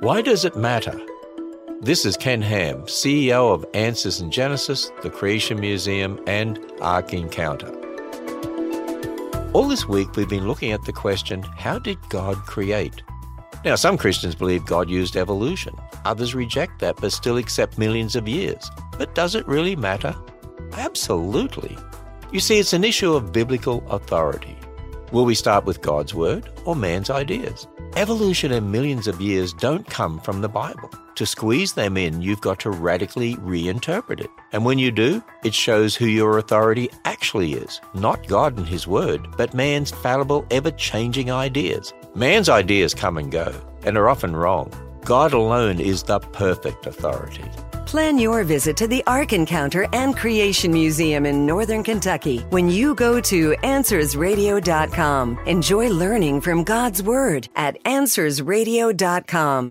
Why does it matter? This is Ken Ham, CEO of Answers in Genesis, the Creation Museum, and Ark Encounter. All this week, we've been looking at the question how did God create? Now, some Christians believe God used evolution. Others reject that but still accept millions of years. But does it really matter? Absolutely. You see, it's an issue of biblical authority. Will we start with God's Word or man's ideas? Evolution and millions of years don't come from the Bible. To squeeze them in, you've got to radically reinterpret it. And when you do, it shows who your authority actually is. Not God and His Word, but man's fallible, ever changing ideas. Man's ideas come and go, and are often wrong. God alone is the perfect authority. Plan your visit to the Ark Encounter and Creation Museum in Northern Kentucky when you go to AnswersRadio.com. Enjoy learning from God's Word at AnswersRadio.com.